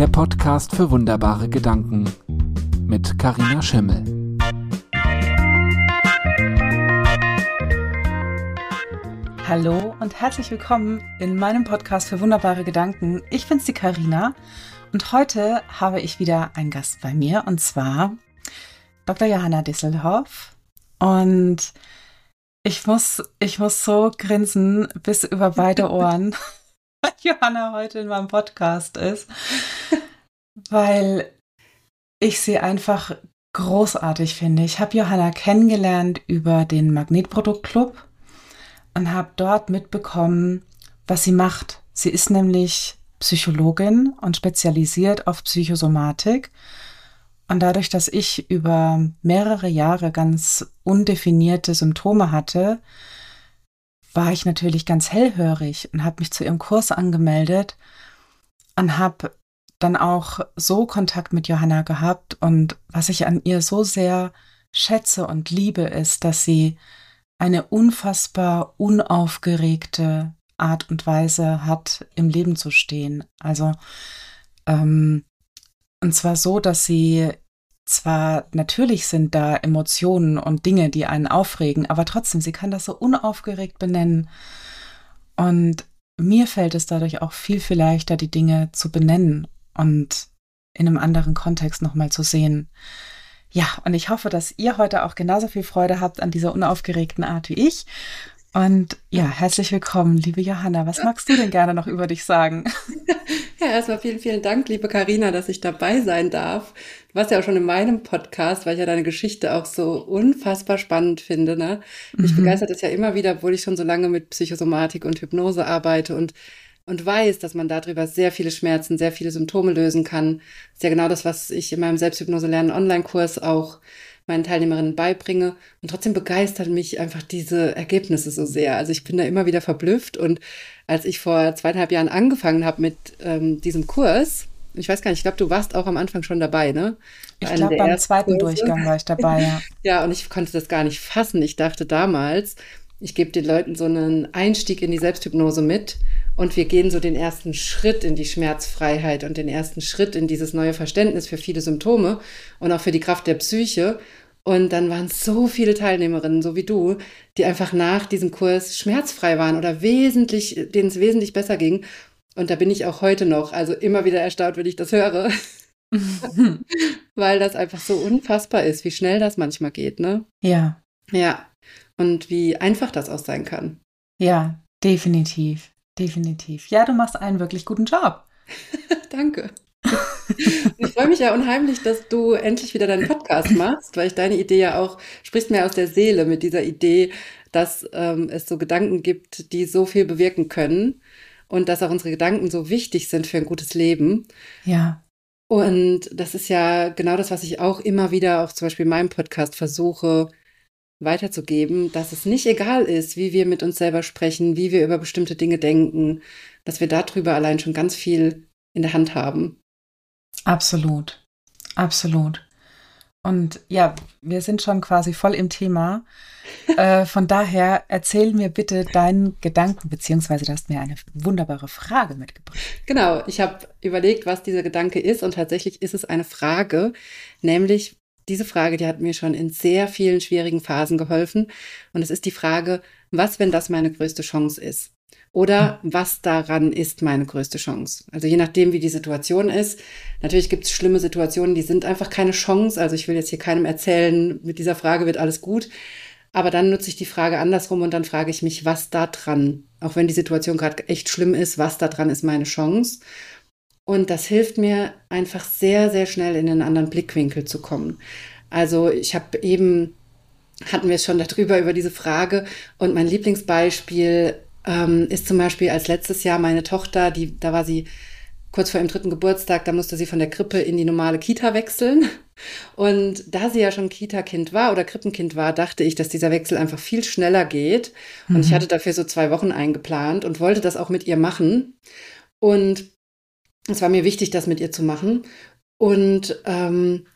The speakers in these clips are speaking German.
der Podcast für wunderbare Gedanken mit Karina Schimmel. Hallo und herzlich willkommen in meinem Podcast für wunderbare Gedanken. Ich bin's die Karina und heute habe ich wieder einen Gast bei mir und zwar Dr. Johanna Disselhoff und ich muss, ich muss so grinsen bis über beide Ohren, Johanna heute in meinem Podcast ist, weil ich sie einfach großartig finde. Ich habe Johanna kennengelernt über den Magnetproduktclub und habe dort mitbekommen, was sie macht. Sie ist nämlich Psychologin und spezialisiert auf Psychosomatik und dadurch, dass ich über mehrere Jahre ganz undefinierte Symptome hatte, war ich natürlich ganz hellhörig und habe mich zu ihrem Kurs angemeldet und habe dann auch so Kontakt mit Johanna gehabt. Und was ich an ihr so sehr schätze und liebe, ist, dass sie eine unfassbar unaufgeregte Art und Weise hat, im Leben zu stehen. Also ähm, und zwar so, dass sie zwar natürlich sind da Emotionen und Dinge, die einen aufregen, aber trotzdem, sie kann das so unaufgeregt benennen. Und mir fällt es dadurch auch viel, viel leichter, die Dinge zu benennen und in einem anderen Kontext nochmal zu sehen. Ja, und ich hoffe, dass ihr heute auch genauso viel Freude habt an dieser unaufgeregten Art wie ich. Und ja, herzlich willkommen, liebe Johanna. Was magst du denn gerne noch über dich sagen? Ja, erstmal vielen, vielen Dank, liebe Karina, dass ich dabei sein darf. Du warst ja auch schon in meinem Podcast, weil ich ja deine Geschichte auch so unfassbar spannend finde. Ne? Mich mhm. begeistert es ja immer wieder, obwohl ich schon so lange mit Psychosomatik und Hypnose arbeite und und weiß, dass man darüber sehr viele Schmerzen, sehr viele Symptome lösen kann. Das ist ja genau das, was ich in meinem Selbsthypnose lernen Online-Kurs auch meinen Teilnehmerinnen beibringe. Und trotzdem begeistert mich einfach diese Ergebnisse so sehr. Also ich bin da immer wieder verblüfft. Und als ich vor zweieinhalb Jahren angefangen habe mit ähm, diesem Kurs, ich weiß gar nicht, ich glaube, du warst auch am Anfang schon dabei, ne? ich glaube, beim zweiten Kurse. Durchgang war ich dabei, ja. ja, und ich konnte das gar nicht fassen. Ich dachte damals, ich gebe den Leuten so einen Einstieg in die Selbsthypnose mit und wir gehen so den ersten Schritt in die Schmerzfreiheit und den ersten Schritt in dieses neue Verständnis für viele Symptome und auch für die Kraft der Psyche. Und dann waren so viele Teilnehmerinnen, so wie du, die einfach nach diesem Kurs schmerzfrei waren oder wesentlich, denen es wesentlich besser ging. Und da bin ich auch heute noch, also immer wieder erstaunt, wenn ich das höre. Weil das einfach so unfassbar ist, wie schnell das manchmal geht, ne? Ja. Ja. Und wie einfach das auch sein kann. Ja, definitiv. Definitiv. Ja, du machst einen wirklich guten Job. Danke. ich freue mich ja unheimlich, dass du endlich wieder deinen Podcast machst, weil ich deine Idee ja auch, sprichst mir aus der Seele mit dieser Idee, dass ähm, es so Gedanken gibt, die so viel bewirken können und dass auch unsere Gedanken so wichtig sind für ein gutes Leben. Ja. Und das ist ja genau das, was ich auch immer wieder, auch zum Beispiel in meinem Podcast versuche weiterzugeben, dass es nicht egal ist, wie wir mit uns selber sprechen, wie wir über bestimmte Dinge denken, dass wir darüber allein schon ganz viel in der Hand haben. Absolut, absolut. Und ja, wir sind schon quasi voll im Thema. äh, von daher erzähl mir bitte deinen Gedanken, beziehungsweise du hast mir eine wunderbare Frage mitgebracht. Genau, ich habe überlegt, was dieser Gedanke ist und tatsächlich ist es eine Frage, nämlich diese Frage, die hat mir schon in sehr vielen schwierigen Phasen geholfen. Und es ist die Frage, was, wenn das meine größte Chance ist? Oder was daran ist meine größte Chance? Also je nachdem, wie die Situation ist. Natürlich gibt es schlimme Situationen, die sind einfach keine Chance. Also ich will jetzt hier keinem erzählen, mit dieser Frage wird alles gut. Aber dann nutze ich die Frage andersrum und dann frage ich mich, was da dran, auch wenn die Situation gerade echt schlimm ist, was da dran ist meine Chance? Und das hilft mir einfach sehr, sehr schnell in einen anderen Blickwinkel zu kommen. Also ich habe eben, hatten wir es schon darüber, über diese Frage. Und mein Lieblingsbeispiel ähm, ist zum Beispiel als letztes Jahr meine Tochter, die, da war sie kurz vor ihrem dritten Geburtstag, da musste sie von der Krippe in die normale Kita wechseln. Und da sie ja schon Kita-Kind war oder Krippenkind war, dachte ich, dass dieser Wechsel einfach viel schneller geht. Und mhm. ich hatte dafür so zwei Wochen eingeplant und wollte das auch mit ihr machen. Und es war mir wichtig, das mit ihr zu machen. Und ähm,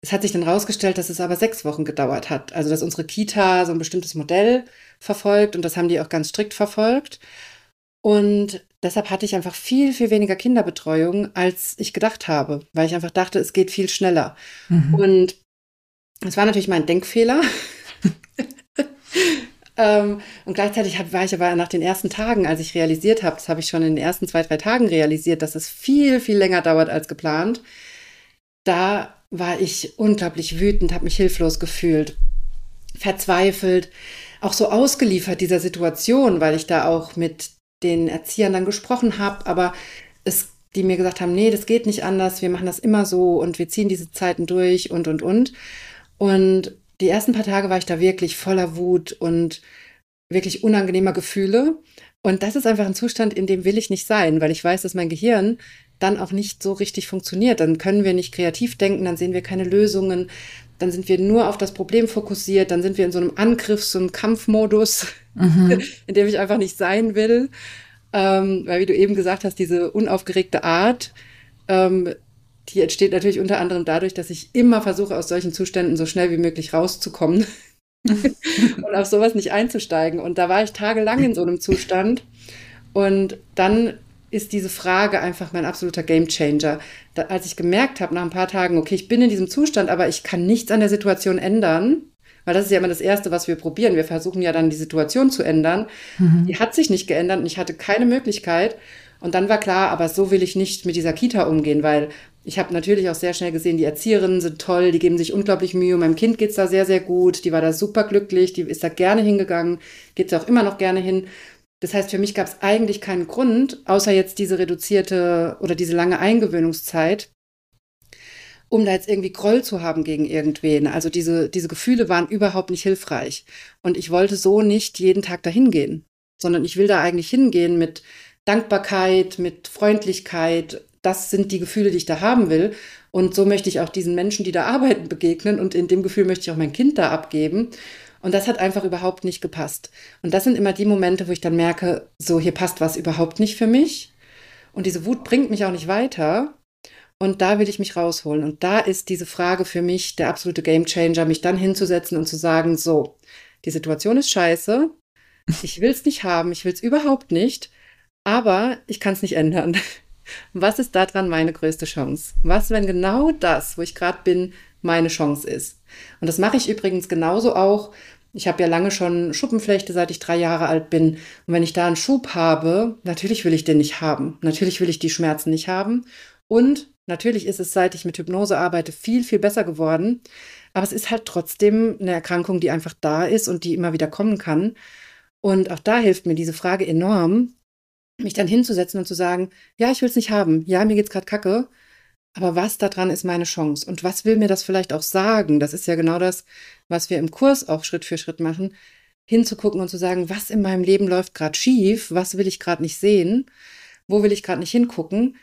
es hat sich dann rausgestellt, dass es aber sechs Wochen gedauert hat. Also, dass unsere Kita so ein bestimmtes Modell verfolgt und das haben die auch ganz strikt verfolgt. Und deshalb hatte ich einfach viel, viel weniger Kinderbetreuung, als ich gedacht habe, weil ich einfach dachte, es geht viel schneller. Mhm. Und es war natürlich mein Denkfehler. ähm, und gleichzeitig hab, war ich aber nach den ersten Tagen, als ich realisiert habe, das habe ich schon in den ersten zwei, drei Tagen realisiert, dass es viel, viel länger dauert als geplant. Da war ich unglaublich wütend, habe mich hilflos gefühlt, verzweifelt, auch so ausgeliefert dieser Situation, weil ich da auch mit den Erziehern dann gesprochen habe, aber es, die mir gesagt haben, nee, das geht nicht anders, wir machen das immer so und wir ziehen diese Zeiten durch und und und. Und die ersten paar Tage war ich da wirklich voller Wut und wirklich unangenehmer Gefühle. Und das ist einfach ein Zustand, in dem will ich nicht sein, weil ich weiß, dass mein Gehirn dann auch nicht so richtig funktioniert. Dann können wir nicht kreativ denken, dann sehen wir keine Lösungen, dann sind wir nur auf das Problem fokussiert, dann sind wir in so einem Angriffs- und Kampfmodus, mhm. in dem ich einfach nicht sein will. Ähm, weil, wie du eben gesagt hast, diese unaufgeregte Art, ähm, die entsteht natürlich unter anderem dadurch, dass ich immer versuche, aus solchen Zuständen so schnell wie möglich rauszukommen und auf sowas nicht einzusteigen. Und da war ich tagelang in so einem Zustand. Und dann ist diese Frage einfach mein absoluter Gamechanger. Da, als ich gemerkt habe nach ein paar Tagen, okay, ich bin in diesem Zustand, aber ich kann nichts an der Situation ändern, weil das ist ja immer das Erste, was wir probieren. Wir versuchen ja dann die Situation zu ändern. Mhm. Die hat sich nicht geändert und ich hatte keine Möglichkeit. Und dann war klar, aber so will ich nicht mit dieser Kita umgehen, weil ich habe natürlich auch sehr schnell gesehen, die Erzieherinnen sind toll, die geben sich unglaublich Mühe. Meinem Kind geht's da sehr, sehr gut. Die war da super glücklich, die ist da gerne hingegangen, geht da auch immer noch gerne hin. Das heißt, für mich gab es eigentlich keinen Grund, außer jetzt diese reduzierte oder diese lange Eingewöhnungszeit, um da jetzt irgendwie Groll zu haben gegen irgendwen. Also diese, diese Gefühle waren überhaupt nicht hilfreich. Und ich wollte so nicht jeden Tag dahin gehen, sondern ich will da eigentlich hingehen mit Dankbarkeit, mit Freundlichkeit. Das sind die Gefühle, die ich da haben will. Und so möchte ich auch diesen Menschen, die da arbeiten, begegnen. Und in dem Gefühl möchte ich auch mein Kind da abgeben. Und das hat einfach überhaupt nicht gepasst. Und das sind immer die Momente, wo ich dann merke, so hier passt was überhaupt nicht für mich. Und diese Wut bringt mich auch nicht weiter. Und da will ich mich rausholen. Und da ist diese Frage für mich der absolute Gamechanger, mich dann hinzusetzen und zu sagen, so, die Situation ist scheiße. Ich will es nicht haben. Ich will es überhaupt nicht. Aber ich kann es nicht ändern. Was ist daran meine größte Chance? Was, wenn genau das, wo ich gerade bin, meine Chance ist. Und das mache ich übrigens genauso auch. Ich habe ja lange schon Schuppenflechte, seit ich drei Jahre alt bin. Und wenn ich da einen Schub habe, natürlich will ich den nicht haben. Natürlich will ich die Schmerzen nicht haben. Und natürlich ist es, seit ich mit Hypnose arbeite, viel, viel besser geworden. Aber es ist halt trotzdem eine Erkrankung, die einfach da ist und die immer wieder kommen kann. Und auch da hilft mir diese Frage enorm, mich dann hinzusetzen und zu sagen, ja, ich will es nicht haben. Ja, mir geht's gerade kacke. Aber was daran ist meine Chance? Und was will mir das vielleicht auch sagen? Das ist ja genau das, was wir im Kurs auch Schritt für Schritt machen, hinzugucken und zu sagen, was in meinem Leben läuft gerade schief, was will ich gerade nicht sehen, wo will ich gerade nicht hingucken.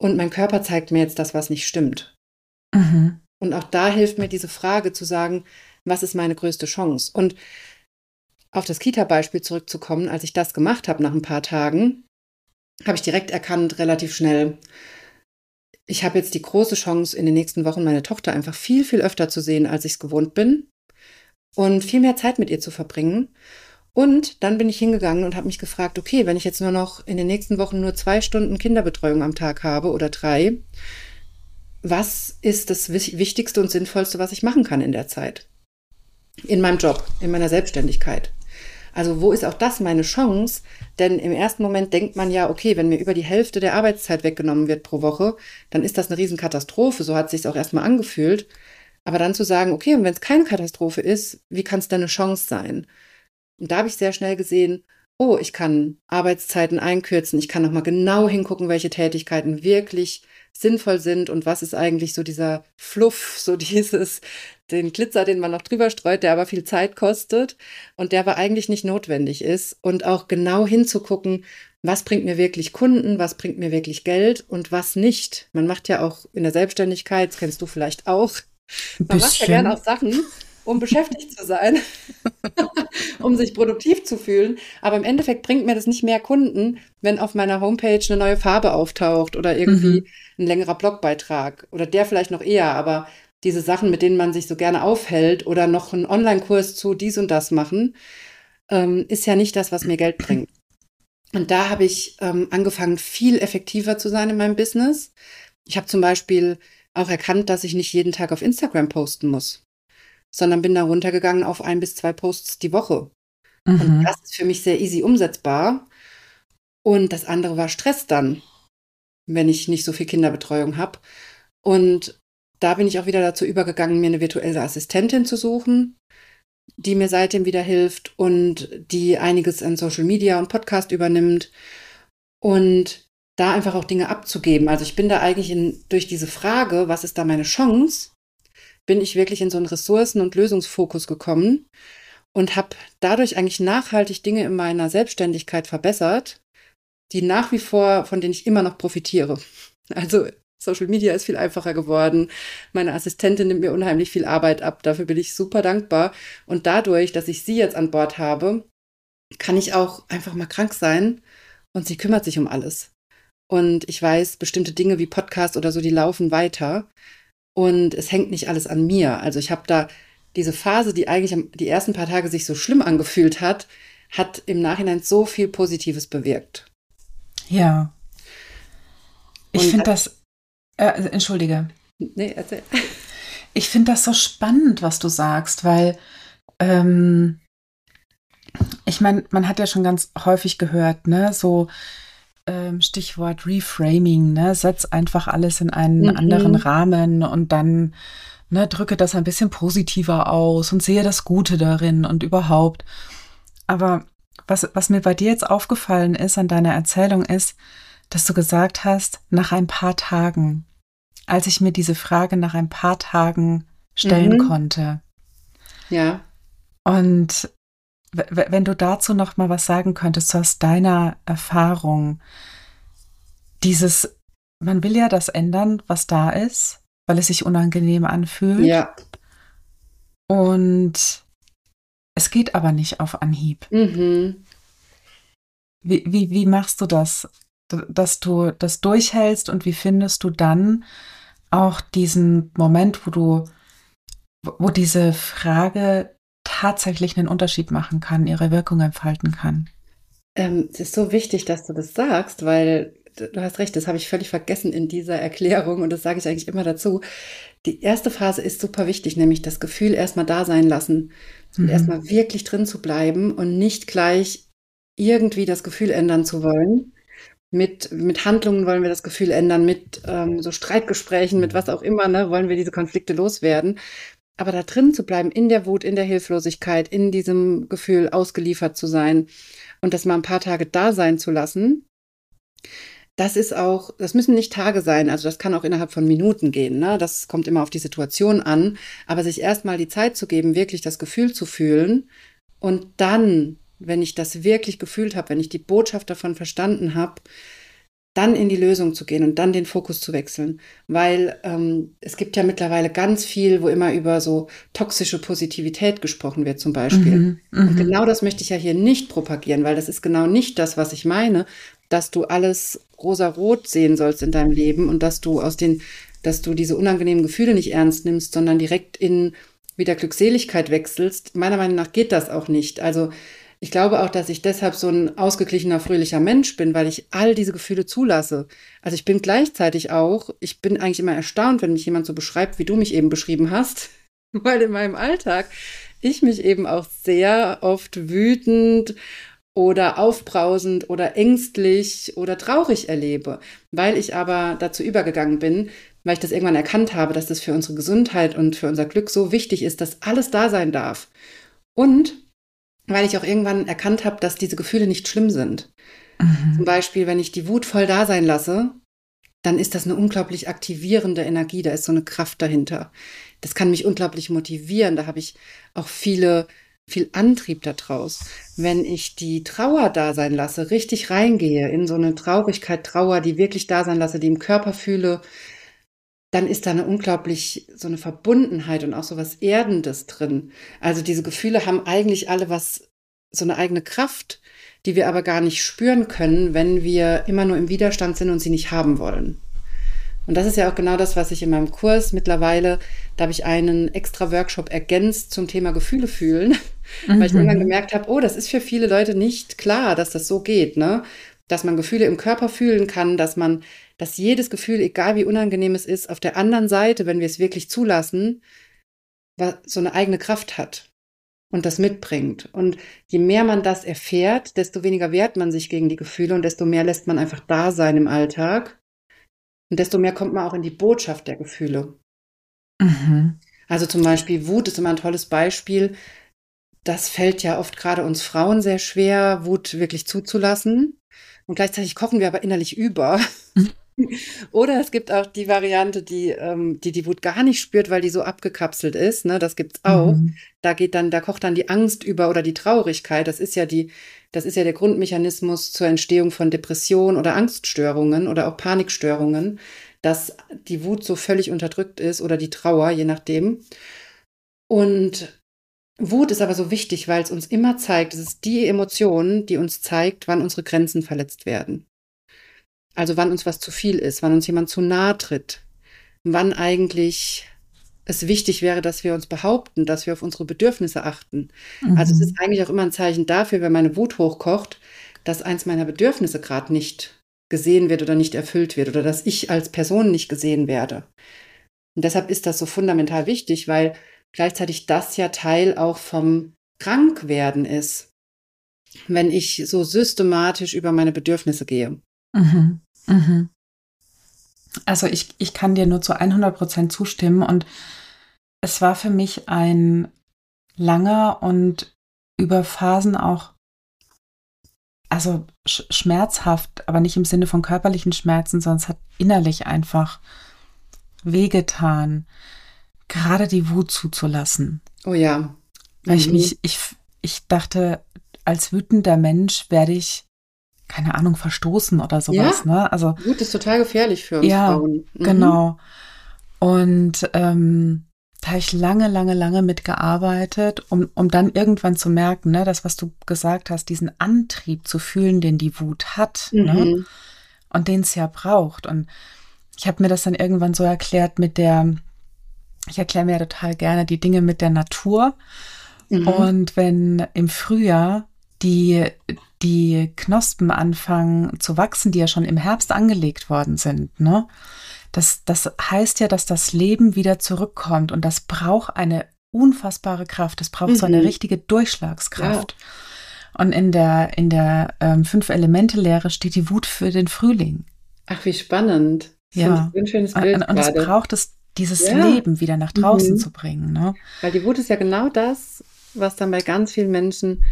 Und mein Körper zeigt mir jetzt das, was nicht stimmt. Mhm. Und auch da hilft mir diese Frage zu sagen, was ist meine größte Chance? Und auf das Kita-Beispiel zurückzukommen, als ich das gemacht habe nach ein paar Tagen, habe ich direkt erkannt, relativ schnell, ich habe jetzt die große Chance, in den nächsten Wochen meine Tochter einfach viel, viel öfter zu sehen, als ich es gewohnt bin und viel mehr Zeit mit ihr zu verbringen. Und dann bin ich hingegangen und habe mich gefragt, okay, wenn ich jetzt nur noch in den nächsten Wochen nur zwei Stunden Kinderbetreuung am Tag habe oder drei, was ist das Wichtigste und Sinnvollste, was ich machen kann in der Zeit? In meinem Job, in meiner Selbstständigkeit. Also wo ist auch das meine Chance? Denn im ersten Moment denkt man ja, okay, wenn mir über die Hälfte der Arbeitszeit weggenommen wird pro Woche, dann ist das eine Riesenkatastrophe. So hat es sich auch erstmal angefühlt. Aber dann zu sagen, okay, und wenn es keine Katastrophe ist, wie kann es denn eine Chance sein? Und da habe ich sehr schnell gesehen, oh, ich kann Arbeitszeiten einkürzen, ich kann nochmal genau hingucken, welche Tätigkeiten wirklich sinnvoll sind und was ist eigentlich so dieser Fluff, so dieses, den Glitzer, den man noch drüber streut, der aber viel Zeit kostet und der aber eigentlich nicht notwendig ist und auch genau hinzugucken, was bringt mir wirklich Kunden, was bringt mir wirklich Geld und was nicht. Man macht ja auch in der Selbstständigkeit, das kennst du vielleicht auch, man macht ja gerne auch Sachen, um beschäftigt zu sein, um sich produktiv zu fühlen. Aber im Endeffekt bringt mir das nicht mehr Kunden, wenn auf meiner Homepage eine neue Farbe auftaucht oder irgendwie mhm. ein längerer Blogbeitrag oder der vielleicht noch eher. Aber diese Sachen, mit denen man sich so gerne aufhält oder noch einen Online-Kurs zu dies und das machen, ähm, ist ja nicht das, was mir Geld bringt. Und da habe ich ähm, angefangen, viel effektiver zu sein in meinem Business. Ich habe zum Beispiel auch erkannt, dass ich nicht jeden Tag auf Instagram posten muss, sondern bin da runtergegangen auf ein bis zwei Posts die Woche. Mhm. Und das ist für mich sehr easy umsetzbar. Und das andere war Stress dann, wenn ich nicht so viel Kinderbetreuung habe. Und da bin ich auch wieder dazu übergegangen, mir eine virtuelle Assistentin zu suchen, die mir seitdem wieder hilft und die einiges an Social Media und Podcast übernimmt und da einfach auch Dinge abzugeben. Also ich bin da eigentlich in, durch diese Frage, was ist da meine Chance, bin ich wirklich in so einen Ressourcen- und Lösungsfokus gekommen und habe dadurch eigentlich nachhaltig Dinge in meiner Selbstständigkeit verbessert, die nach wie vor, von denen ich immer noch profitiere. Also Social Media ist viel einfacher geworden. Meine Assistentin nimmt mir unheimlich viel Arbeit ab. Dafür bin ich super dankbar. Und dadurch, dass ich sie jetzt an Bord habe, kann ich auch einfach mal krank sein und sie kümmert sich um alles. Und ich weiß, bestimmte Dinge wie Podcast oder so, die laufen weiter. Und es hängt nicht alles an mir. Also ich habe da diese Phase, die eigentlich die ersten paar Tage sich so schlimm angefühlt hat, hat im Nachhinein so viel Positives bewirkt. Ja. Ich finde das äh, entschuldige. Nee, erzähl. Ich finde das so spannend, was du sagst, weil ähm, ich meine, man hat ja schon ganz häufig gehört, ne, so ähm, Stichwort Reframing, ne, setz einfach alles in einen mhm. anderen Rahmen und dann ne, drücke das ein bisschen positiver aus und sehe das Gute darin und überhaupt. Aber was, was mir bei dir jetzt aufgefallen ist an deiner Erzählung ist, dass du gesagt hast, nach ein paar Tagen als ich mir diese Frage nach ein paar Tagen stellen mhm. konnte. Ja. Und wenn du dazu noch mal was sagen könntest, aus deiner Erfahrung, dieses, man will ja das ändern, was da ist, weil es sich unangenehm anfühlt. Ja. Und es geht aber nicht auf Anhieb. Mhm. Wie, wie, wie machst du das, dass du das durchhältst und wie findest du dann auch diesen Moment, wo du, wo diese Frage tatsächlich einen Unterschied machen kann, ihre Wirkung entfalten kann. Ähm, es ist so wichtig, dass du das sagst, weil du hast recht, das habe ich völlig vergessen in dieser Erklärung und das sage ich eigentlich immer dazu. Die erste Phase ist super wichtig, nämlich das Gefühl erstmal da sein lassen und mhm. erstmal wirklich drin zu bleiben und nicht gleich irgendwie das Gefühl ändern zu wollen, mit, mit Handlungen wollen wir das Gefühl ändern, mit ähm, so Streitgesprächen, mit was auch immer, ne, wollen wir diese Konflikte loswerden. Aber da drin zu bleiben, in der Wut, in der Hilflosigkeit, in diesem Gefühl ausgeliefert zu sein und das mal ein paar Tage da sein zu lassen, das ist auch, das müssen nicht Tage sein, also das kann auch innerhalb von Minuten gehen, ne? Das kommt immer auf die Situation an, aber sich erstmal die Zeit zu geben, wirklich das Gefühl zu fühlen und dann wenn ich das wirklich gefühlt habe, wenn ich die Botschaft davon verstanden habe, dann in die Lösung zu gehen und dann den Fokus zu wechseln. Weil ähm, es gibt ja mittlerweile ganz viel, wo immer über so toxische Positivität gesprochen wird zum Beispiel. Mhm, und mhm. genau das möchte ich ja hier nicht propagieren, weil das ist genau nicht das, was ich meine, dass du alles rosa-rot sehen sollst in deinem Leben und dass du aus den, dass du diese unangenehmen Gefühle nicht ernst nimmst, sondern direkt in wieder Glückseligkeit wechselst. Meiner Meinung nach geht das auch nicht. Also ich glaube auch, dass ich deshalb so ein ausgeglichener, fröhlicher Mensch bin, weil ich all diese Gefühle zulasse. Also ich bin gleichzeitig auch, ich bin eigentlich immer erstaunt, wenn mich jemand so beschreibt, wie du mich eben beschrieben hast, weil in meinem Alltag ich mich eben auch sehr oft wütend oder aufbrausend oder ängstlich oder traurig erlebe, weil ich aber dazu übergegangen bin, weil ich das irgendwann erkannt habe, dass das für unsere Gesundheit und für unser Glück so wichtig ist, dass alles da sein darf. Und weil ich auch irgendwann erkannt habe, dass diese Gefühle nicht schlimm sind. Mhm. Zum Beispiel, wenn ich die Wut voll da sein lasse, dann ist das eine unglaublich aktivierende Energie, da ist so eine Kraft dahinter. Das kann mich unglaublich motivieren, da habe ich auch viele, viel Antrieb daraus. Wenn ich die Trauer da sein lasse, richtig reingehe in so eine Traurigkeit, Trauer, die wirklich da sein lasse, die im Körper fühle, dann ist da eine unglaublich so eine Verbundenheit und auch so was Erdendes drin. Also diese Gefühle haben eigentlich alle was, so eine eigene Kraft, die wir aber gar nicht spüren können, wenn wir immer nur im Widerstand sind und sie nicht haben wollen. Und das ist ja auch genau das, was ich in meinem Kurs mittlerweile, da habe ich einen extra Workshop ergänzt zum Thema Gefühle fühlen, mhm. weil ich irgendwann mhm. gemerkt habe, oh, das ist für viele Leute nicht klar, dass das so geht, ne? Dass man Gefühle im Körper fühlen kann, dass man, dass jedes Gefühl, egal wie unangenehm es ist, auf der anderen Seite, wenn wir es wirklich zulassen, so eine eigene Kraft hat und das mitbringt. Und je mehr man das erfährt, desto weniger wehrt man sich gegen die Gefühle und desto mehr lässt man einfach da sein im Alltag. Und desto mehr kommt man auch in die Botschaft der Gefühle. Mhm. Also zum Beispiel Wut ist immer ein tolles Beispiel. Das fällt ja oft gerade uns Frauen sehr schwer, Wut wirklich zuzulassen. Und gleichzeitig kochen wir aber innerlich über. Oder es gibt auch die Variante, die, ähm, die die Wut gar nicht spürt, weil die so abgekapselt ist. Ne? Das gibt's auch. Mhm. Da geht dann, da kocht dann die Angst über oder die Traurigkeit. Das ist ja die, das ist ja der Grundmechanismus zur Entstehung von Depressionen oder Angststörungen oder auch Panikstörungen, dass die Wut so völlig unterdrückt ist oder die Trauer, je nachdem. Und Wut ist aber so wichtig, weil es uns immer zeigt, es ist die Emotion, die uns zeigt, wann unsere Grenzen verletzt werden. Also wann uns was zu viel ist, wann uns jemand zu nahe tritt, wann eigentlich es wichtig wäre, dass wir uns behaupten, dass wir auf unsere Bedürfnisse achten. Mhm. Also es ist eigentlich auch immer ein Zeichen dafür, wenn meine Wut hochkocht, dass eins meiner Bedürfnisse gerade nicht gesehen wird oder nicht erfüllt wird oder dass ich als Person nicht gesehen werde. Und deshalb ist das so fundamental wichtig, weil gleichzeitig das ja Teil auch vom Krankwerden ist, wenn ich so systematisch über meine Bedürfnisse gehe. Mhm. Mhm. Also ich, ich kann dir nur zu 100 Prozent zustimmen und es war für mich ein langer und über Phasen auch, also sch schmerzhaft, aber nicht im Sinne von körperlichen Schmerzen, sondern es hat innerlich einfach wehgetan, gerade die Wut zuzulassen. Oh ja. Weil mhm. ich mich, ich, ich dachte, als wütender Mensch werde ich keine Ahnung, verstoßen oder sowas. Ja, ne? Also Wut ist total gefährlich für uns ja, Frauen. Mhm. Genau. Und ähm, da habe ich lange, lange, lange mitgearbeitet, um, um dann irgendwann zu merken, ne, das, was du gesagt hast, diesen Antrieb zu fühlen, den die Wut hat ne? mhm. ne? und den es ja braucht. Und ich habe mir das dann irgendwann so erklärt mit der, ich erkläre mir ja total gerne die Dinge mit der Natur. Mhm. Und wenn im Frühjahr die, die Knospen anfangen zu wachsen, die ja schon im Herbst angelegt worden sind, ne? Das, das heißt ja, dass das Leben wieder zurückkommt und das braucht eine unfassbare Kraft. Das braucht mhm. so eine mhm. richtige Durchschlagskraft. Ja. Und in der, in der ähm, Fünf-Elemente-Lehre steht die Wut für den Frühling. Ach, wie spannend. Das ja. Ein schönes Bild und, und es braucht es, dieses ja. Leben wieder nach draußen mhm. zu bringen. Ne? Weil die Wut ist ja genau das, was dann bei ganz vielen Menschen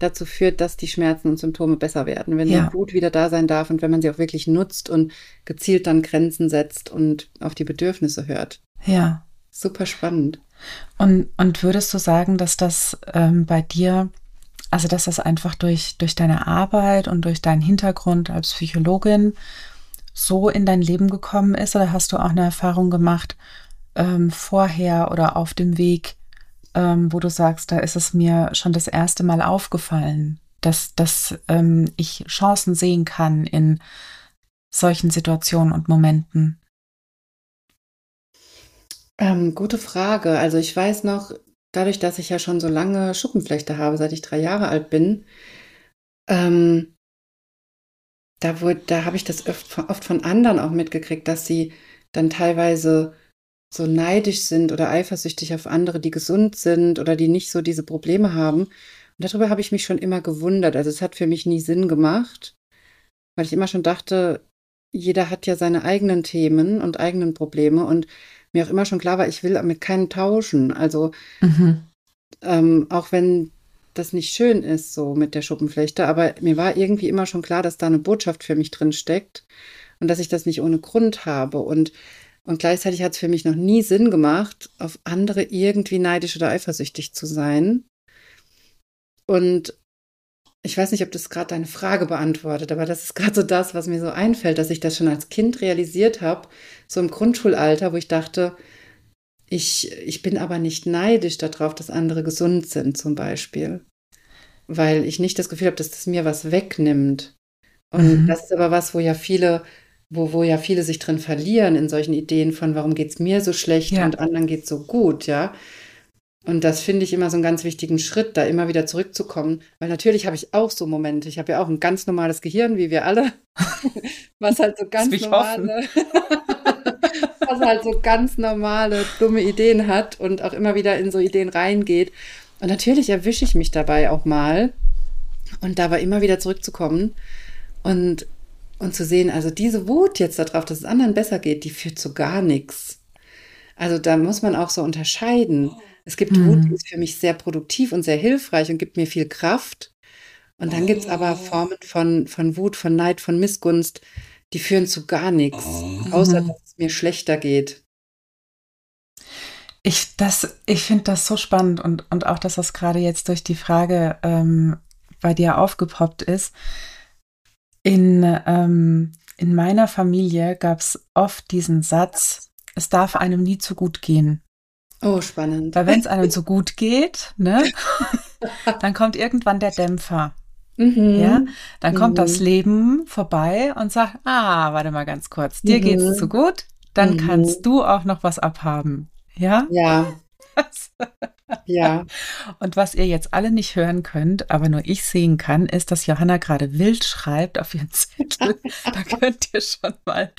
dazu führt, dass die Schmerzen und Symptome besser werden, wenn ja. die Wut wieder da sein darf und wenn man sie auch wirklich nutzt und gezielt dann Grenzen setzt und auf die Bedürfnisse hört. Ja. Super spannend. Und, und würdest du sagen, dass das ähm, bei dir, also dass das einfach durch, durch deine Arbeit und durch deinen Hintergrund als Psychologin so in dein Leben gekommen ist oder hast du auch eine Erfahrung gemacht ähm, vorher oder auf dem Weg, ähm, wo du sagst, da ist es mir schon das erste Mal aufgefallen, dass, dass ähm, ich Chancen sehen kann in solchen Situationen und Momenten? Ähm, gute Frage. Also ich weiß noch, dadurch, dass ich ja schon so lange Schuppenflechte habe, seit ich drei Jahre alt bin, ähm, da, da habe ich das oft von anderen auch mitgekriegt, dass sie dann teilweise so neidisch sind oder eifersüchtig auf andere, die gesund sind oder die nicht so diese Probleme haben. Und darüber habe ich mich schon immer gewundert. Also es hat für mich nie Sinn gemacht, weil ich immer schon dachte, jeder hat ja seine eigenen Themen und eigenen Probleme und mir auch immer schon klar war, ich will mit keinen tauschen. Also mhm. ähm, auch wenn das nicht schön ist, so mit der Schuppenflechte, aber mir war irgendwie immer schon klar, dass da eine Botschaft für mich drin steckt und dass ich das nicht ohne Grund habe. Und und gleichzeitig hat es für mich noch nie Sinn gemacht, auf andere irgendwie neidisch oder eifersüchtig zu sein. Und ich weiß nicht, ob das gerade deine Frage beantwortet, aber das ist gerade so das, was mir so einfällt, dass ich das schon als Kind realisiert habe, so im Grundschulalter, wo ich dachte, ich, ich bin aber nicht neidisch darauf, dass andere gesund sind, zum Beispiel. Weil ich nicht das Gefühl habe, dass das mir was wegnimmt. Und mhm. das ist aber was, wo ja viele wo, wo ja viele sich drin verlieren in solchen Ideen von, warum geht es mir so schlecht Ja. und anderen geht es so gut, ja. Und das finde ich immer so einen ganz wichtigen Schritt, da immer wieder zurückzukommen. Weil natürlich habe ich auch so Momente. Ich habe ja auch ein ganz normales Gehirn, wie wir alle. Was halt so ganz normale, was halt so ganz normale, dumme Ideen hat und auch immer wieder in so Ideen reingeht. Und natürlich erwische ich mich dabei auch mal. Und dabei immer wieder zurückzukommen und, und zu sehen, also diese Wut jetzt darauf, dass es anderen besser geht, die führt zu gar nichts. Also da muss man auch so unterscheiden. Es gibt Mhm. Wut, die ist für mich sehr produktiv und sehr hilfreich und gibt mir viel Kraft. Und dann gibt es aber Formen von, von Wut, von Neid, von Missgunst, die führen zu gar nichts, außer Mhm. dass es mir schlechter geht. Ich, das, ich finde das so spannend und, und auch, dass das gerade jetzt durch die Frage ähm, bei dir aufgepoppt ist. In, ähm, in meiner Familie gab es oft diesen Satz, es darf einem nie zu gut gehen. Oh, spannend. Weil wenn es einem so gut geht, ne, dann kommt irgendwann der Dämpfer. Mhm. Ja, dann kommt Mhm. das Leben vorbei und sagt, ah, warte mal ganz kurz, dir Mhm. geht's zu gut, dann Mhm. kannst du auch noch was abhaben. Ja? Ja, ja. Und was ihr jetzt alle nicht hören könnt, aber nur ich sehen kann, ist, dass Johanna gerade wild schreibt auf ihren Zettel. da könnt ihr schon mal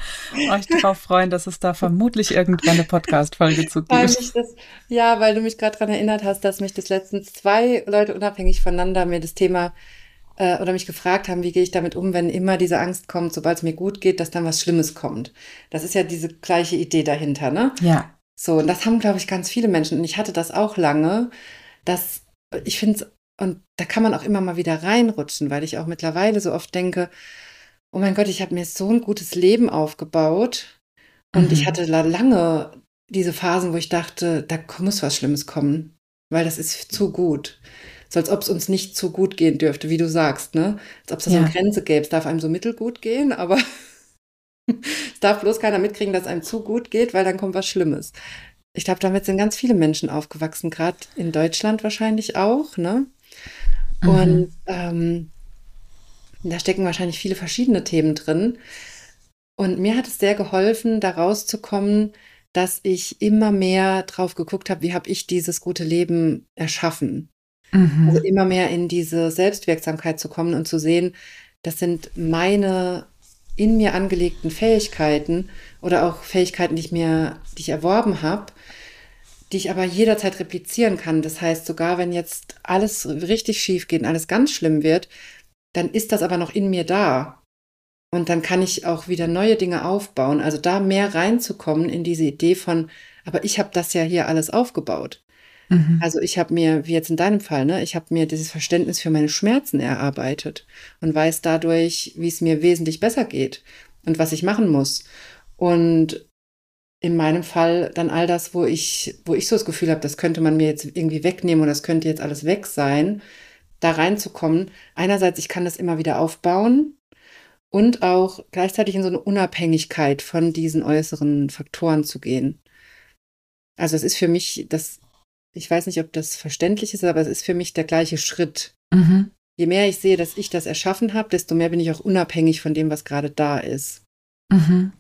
euch drauf freuen, dass es da vermutlich irgendwann eine Podcast-Folge zu gibt. das, ja, weil du mich gerade daran erinnert hast, dass mich das letztens zwei Leute unabhängig voneinander mir das Thema äh, oder mich gefragt haben, wie gehe ich damit um, wenn immer diese Angst kommt, sobald es mir gut geht, dass dann was Schlimmes kommt. Das ist ja diese gleiche Idee dahinter, ne? Ja, So, und das haben, glaube ich, ganz viele Menschen. Und ich hatte das auch lange, dass ich finde, und da kann man auch immer mal wieder reinrutschen, weil ich auch mittlerweile so oft denke, oh mein Gott, ich habe mir so ein gutes Leben aufgebaut. Und Mhm. ich hatte la- lange diese Phasen, wo ich dachte, da muss was Schlimmes kommen, weil das ist zu gut. So als ob es uns nicht zu gut gehen dürfte, wie du sagst, ne? Als ob es da so Ja. eine Grenze gäbe. Es darf einem so mittelgut gehen, aber es darf bloß keiner mitkriegen, dass einem zu gut geht, weil dann kommt was Schlimmes. Ich glaube, damit sind ganz viele Menschen aufgewachsen, gerade in Deutschland wahrscheinlich auch, ne? Mhm. Und ähm, da stecken wahrscheinlich viele verschiedene Themen drin. Und mir hat es sehr geholfen, da rauszukommen, dass ich immer mehr drauf geguckt habe, wie habe ich dieses gute Leben erschaffen. Mhm. Also immer mehr in diese Selbstwirksamkeit zu kommen und zu sehen, das sind meine in mir angelegten Fähigkeiten oder auch Fähigkeiten, die ich mir, die ich erworben habe, die ich aber jederzeit replizieren kann. Das heißt, sogar wenn jetzt alles richtig schief geht und alles ganz schlimm wird, dann ist das aber noch in mir da. Und dann kann ich auch wieder neue Dinge aufbauen. Also da mehr reinzukommen in diese Idee von, aber ich habe das ja hier alles aufgebaut. Mhm. Also ich habe mir, wie jetzt in deinem Fall, ne, ich habe mir dieses Verständnis für meine Schmerzen erarbeitet und weiß dadurch, wie es mir wesentlich besser geht und was ich machen muss. Und in meinem Fall dann all das, wo ich, wo ich so das Gefühl habe, das könnte man mir jetzt irgendwie wegnehmen oder das könnte jetzt alles weg sein, da reinzukommen. Einerseits, ich kann das immer wieder aufbauen und auch gleichzeitig in so eine Unabhängigkeit von diesen äußeren Faktoren zu gehen. Also es ist für mich das ich weiß nicht, ob das verständlich ist, aber es ist für mich der gleiche Schritt. Mhm. Je mehr ich sehe, dass ich das erschaffen habe, desto mehr bin ich auch unabhängig von dem, was gerade da ist. Mhm.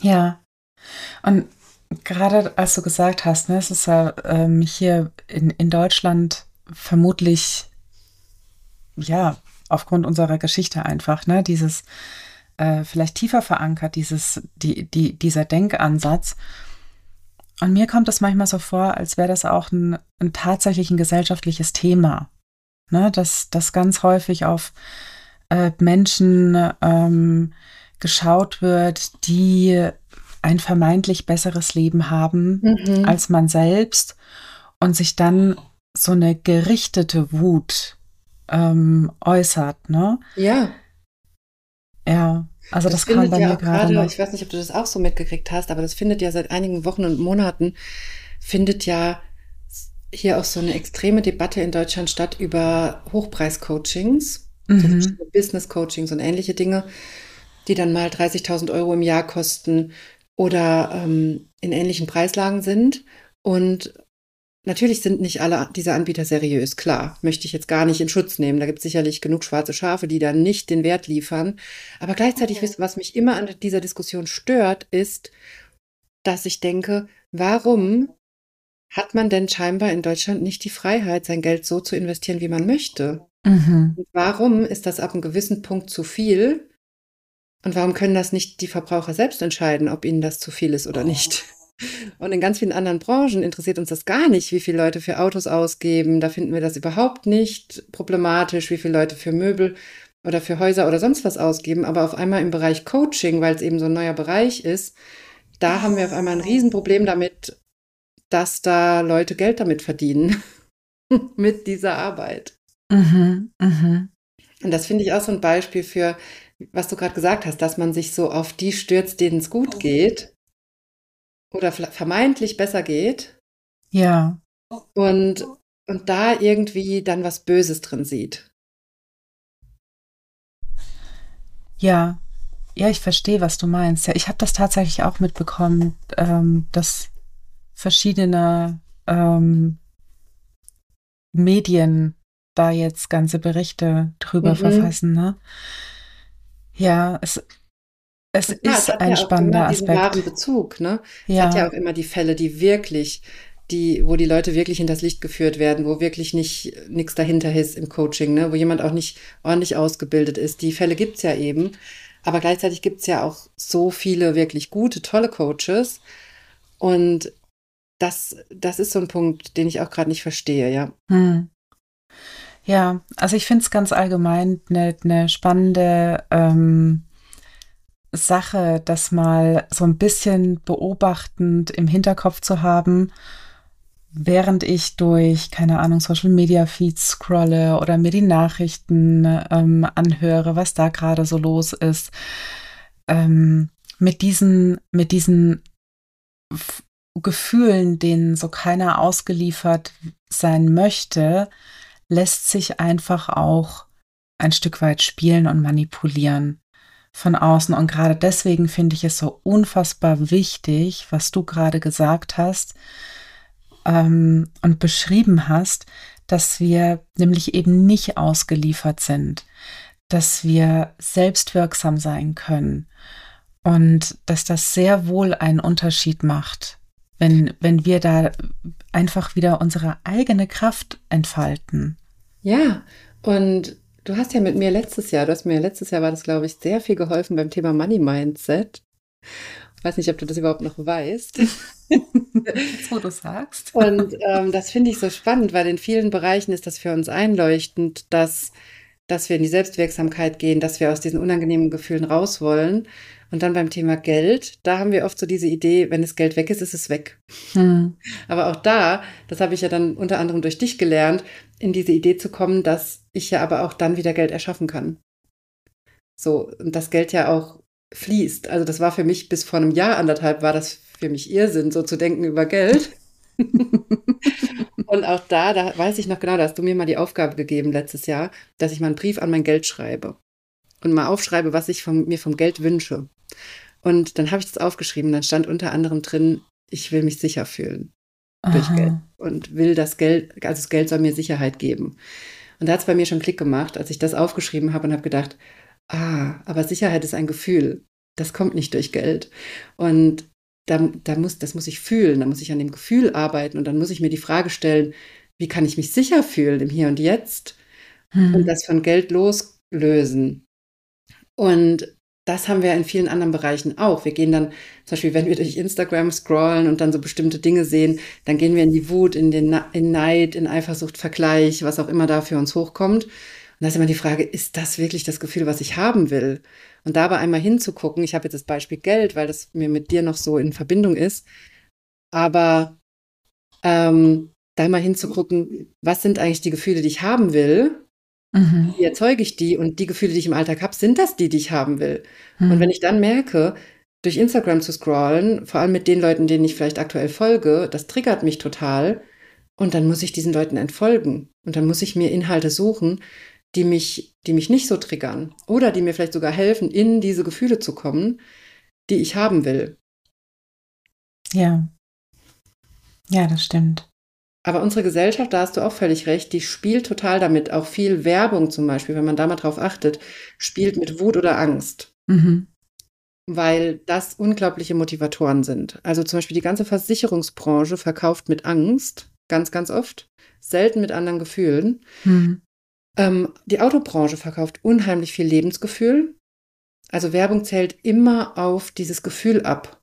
Ja. Und gerade als du gesagt hast, ne, es ist ja ähm, hier in, in Deutschland vermutlich, ja, aufgrund unserer Geschichte einfach, ne, dieses äh, vielleicht tiefer verankert, dieses, die, die, dieser Denkansatz. Und mir kommt es manchmal so vor, als wäre das auch ein, ein tatsächlich ein gesellschaftliches Thema. Ne, dass das ganz häufig auf äh, Menschen ähm, geschaut wird, die ein vermeintlich besseres Leben haben Mhm. als man selbst und sich dann so eine gerichtete Wut ähm, äußert, ne? Ja, Ja, also das, kam findet bei ja mir gerade noch. Ich weiß nicht, ob du das auch so mitgekriegt hast, aber das findet ja seit einigen Wochen und Monaten, findet ja hier auch so eine extreme Debatte in Deutschland statt über Hochpreis-Coachings, Mhm. Business-Coachings und ähnliche Dinge, die dann mal 30.000 Euro im Jahr kosten oder ähm, in ähnlichen Preislagen sind. Und natürlich sind nicht alle diese Anbieter seriös, klar. Möchte ich jetzt gar nicht in Schutz nehmen. Da gibt es sicherlich genug schwarze Schafe, die dann nicht den Wert liefern. Aber gleichzeitig, okay. was mich immer an dieser Diskussion stört, ist, dass ich denke, warum hat man denn scheinbar in Deutschland nicht die Freiheit, sein Geld so zu investieren, wie man möchte? Mhm. Warum ist das ab einem gewissen Punkt zu viel? Und warum können das nicht die Verbraucher selbst entscheiden, ob ihnen das zu viel ist oder nicht? Und in ganz vielen anderen Branchen interessiert uns das gar nicht, wie viele Leute für Autos ausgeben. Da finden wir das überhaupt nicht problematisch, wie viele Leute für Möbel oder für Häuser oder sonst was ausgeben. Aber auf einmal im Bereich Coaching, weil es eben so ein neuer Bereich ist, da haben wir auf einmal ein Riesenproblem damit, dass da Leute Geld damit verdienen. mit dieser Arbeit. Mhm, mh. Und das finde ich auch so ein Beispiel für, was du gerade gesagt hast, dass man sich so auf die stürzt, denen es gut geht oder vermeintlich besser geht. Ja. Und, und da irgendwie dann was Böses drin sieht. Ja, ja, ich verstehe, was du meinst. Ja, ich habe das tatsächlich auch mitbekommen, ähm, dass verschiedene ähm, Medien da jetzt ganze Berichte drüber mhm. verfassen. Ne? Ja, es, es ja, ist es ein ja spannender Aspekt. wahren Bezug, ne? Ja. Es hat ja auch immer die Fälle, die wirklich, die, wo die Leute wirklich in das Licht geführt werden, wo wirklich nicht nichts dahinter ist im Coaching, ne? wo jemand auch nicht ordentlich ausgebildet ist. Die Fälle gibt's ja eben. Aber gleichzeitig gibt's ja auch so viele wirklich gute, tolle Coaches. Und das, das ist so ein Punkt, den ich auch gerade nicht verstehe, ja. Hm. Ja, also ich finde es ganz allgemein eine ne spannende ähm, Sache, das mal so ein bisschen beobachtend im Hinterkopf zu haben, während ich durch, keine Ahnung, Social Media Feeds scrolle oder mir die Nachrichten ähm, anhöre, was da gerade so los ist. Ähm, mit diesen, mit diesen Gefühlen, denen so keiner ausgeliefert sein möchte, lässt sich einfach auch ein Stück weit spielen und manipulieren von außen. Und gerade deswegen finde ich es so unfassbar wichtig, was du gerade gesagt hast ähm, und beschrieben hast, dass wir nämlich eben nicht ausgeliefert sind, dass wir selbstwirksam sein können und dass das sehr wohl einen Unterschied macht, wenn, wenn wir da einfach wieder unsere eigene Kraft entfalten. Ja, und du hast ja mit mir letztes Jahr, du hast mir letztes Jahr war das, glaube ich, sehr viel geholfen beim Thema Money Mindset. Ich weiß nicht, ob du das überhaupt noch weißt. Jetzt, wo du sagst. Und ähm, das finde ich so spannend, weil in vielen Bereichen ist das für uns einleuchtend, dass, dass wir in die Selbstwirksamkeit gehen, dass wir aus diesen unangenehmen Gefühlen raus wollen. Und dann beim Thema Geld, da haben wir oft so diese Idee, wenn das Geld weg ist, ist es weg. Hm. Aber auch da, das habe ich ja dann unter anderem durch dich gelernt, in diese Idee zu kommen, dass ich ja aber auch dann wieder Geld erschaffen kann. So, und das Geld ja auch fließt. Also das war für mich bis vor einem Jahr, anderthalb, war das für mich Irrsinn, so zu denken über Geld. und auch da, da weiß ich noch genau, da hast du mir mal die Aufgabe gegeben letztes Jahr, dass ich mal einen Brief an mein Geld schreibe und mal aufschreibe, was ich vom, mir vom Geld wünsche. Und dann habe ich das aufgeschrieben. Dann stand unter anderem drin, ich will mich sicher fühlen durch Geld und will das Geld, also das Geld soll mir Sicherheit geben. Und da hat es bei mir schon Klick gemacht, als ich das aufgeschrieben habe und habe gedacht, ah, aber Sicherheit ist ein Gefühl. Das kommt nicht durch Geld. Und da, da muss, das muss ich fühlen, da muss ich an dem Gefühl arbeiten und dann muss ich mir die Frage stellen, wie kann ich mich sicher fühlen im Hier und Jetzt hm. und das von Geld loslösen. Und das haben wir in vielen anderen Bereichen auch. Wir gehen dann, zum Beispiel, wenn wir durch Instagram scrollen und dann so bestimmte Dinge sehen, dann gehen wir in die Wut, in den in Neid, in Eifersucht, Vergleich, was auch immer da für uns hochkommt. Und da ist immer die Frage, ist das wirklich das Gefühl, was ich haben will? Und dabei einmal hinzugucken, ich habe jetzt das Beispiel Geld, weil das mir mit dir noch so in Verbindung ist, aber ähm, da mal hinzugucken, was sind eigentlich die Gefühle, die ich haben will Mhm. Wie erzeuge ich die? Und die Gefühle, die ich im Alltag habe, sind das die, die ich haben will? Mhm. Und wenn ich dann merke, durch Instagram zu scrollen, vor allem mit den Leuten, denen ich vielleicht aktuell folge, das triggert mich total. Und dann muss ich diesen Leuten entfolgen. Und dann muss ich mir Inhalte suchen, die mich, die mich nicht so triggern. Oder die mir vielleicht sogar helfen, in diese Gefühle zu kommen, die ich haben will. Ja. Ja, das stimmt. Aber unsere Gesellschaft, da hast du auch völlig recht, die spielt total damit. Auch viel Werbung zum Beispiel, wenn man da mal drauf achtet, spielt mit Wut oder Angst. Mhm. Weil das unglaubliche Motivatoren sind. Also zum Beispiel die ganze Versicherungsbranche verkauft mit Angst, ganz, ganz oft, selten mit anderen Gefühlen. Mhm. Ähm, die Autobranche verkauft unheimlich viel Lebensgefühl. Also Werbung zählt immer auf dieses Gefühl ab.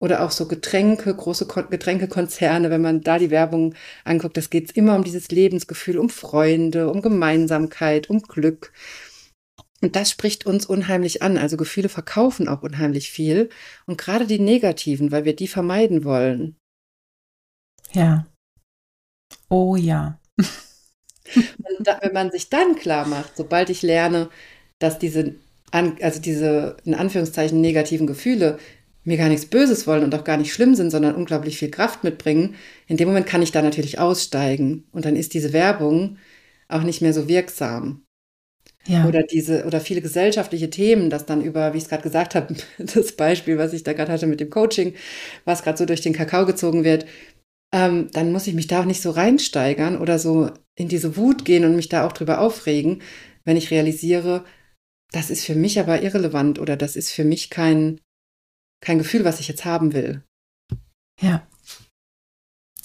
Oder auch so Getränke, große Getränkekonzerne, wenn man da die Werbung anguckt, das geht immer um dieses Lebensgefühl, um Freunde, um Gemeinsamkeit, um Glück. Und das spricht uns unheimlich an. Also Gefühle verkaufen auch unheimlich viel. Und gerade die negativen, weil wir die vermeiden wollen. Ja. Oh ja. da, wenn man sich dann klar macht, sobald ich lerne, dass diese, also diese in Anführungszeichen negativen Gefühle mir gar nichts Böses wollen und auch gar nicht schlimm sind, sondern unglaublich viel Kraft mitbringen, in dem Moment kann ich da natürlich aussteigen. Und dann ist diese Werbung auch nicht mehr so wirksam. Ja. Oder diese, oder viele gesellschaftliche Themen, das dann über, wie ich es gerade gesagt habe, das Beispiel, was ich da gerade hatte mit dem Coaching, was gerade so durch den Kakao gezogen wird, ähm, dann muss ich mich da auch nicht so reinsteigern oder so in diese Wut gehen und mich da auch drüber aufregen, wenn ich realisiere, das ist für mich aber irrelevant oder das ist für mich kein, kein Gefühl, was ich jetzt haben will. Ja.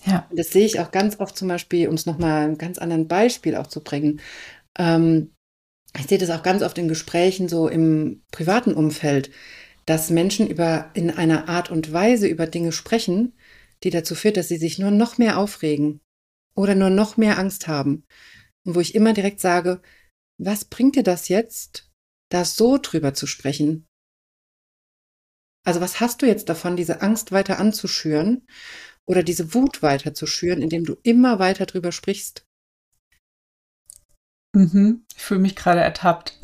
Ja. Und das sehe ich auch ganz oft zum Beispiel, um es nochmal ein ganz anderen Beispiel auch zu bringen. Ähm, ich sehe das auch ganz oft in Gesprächen so im privaten Umfeld, dass Menschen über in einer Art und Weise über Dinge sprechen, die dazu führt, dass sie sich nur noch mehr aufregen oder nur noch mehr Angst haben. Und wo ich immer direkt sage, was bringt dir das jetzt, da so drüber zu sprechen? Also was hast du jetzt davon, diese Angst weiter anzuschüren oder diese Wut weiter zu schüren, indem du immer weiter drüber sprichst? Mhm. Ich fühle mich gerade ertappt.